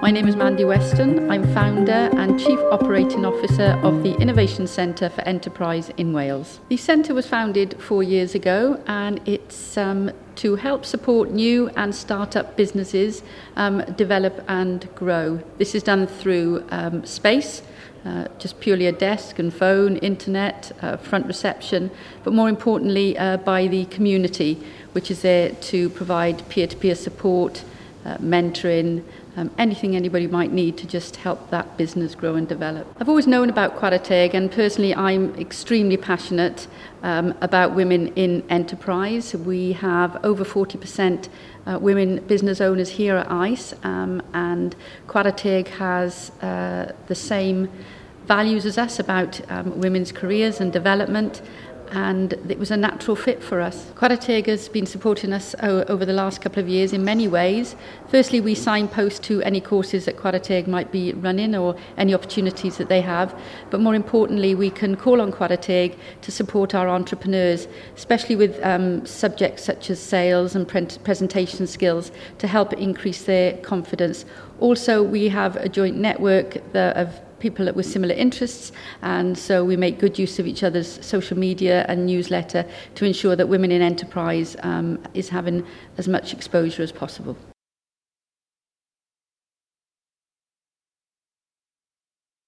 My name is Mandy Weston. I'm founder and Chief Operating Officer of the Innovation Centre for Enterprise in Wales. The centre was founded four years ago and it's um, to help support new and start-up businesses um, develop and grow. This is done through um, space, uh, just purely a desk and phone, internet, uh, front reception, but more importantly uh, by the community, which is there to provide peer-to-peer support, uh, mentoring, um, anything anybody might need to just help that business grow and develop. I've always known about Chwarae Teg and personally I'm extremely passionate um, about women in enterprise. We have over 40% uh, women business owners here at ICE um, and Chwarae Teg has uh, the same values as us about um, women's careers and development and it was a natural fit for us. Chwarae Teg has been supporting us over the last couple of years in many ways. Firstly, we signpost to any courses that Chwarae might be running or any opportunities that they have. But more importantly, we can call on Chwarae to support our entrepreneurs, especially with um, subjects such as sales and pre presentation skills to help increase their confidence. Also, we have a joint network of people with similar interests and so we make good use of each other's social media and newsletter to ensure that women in enterprise um, is having as much exposure as possible.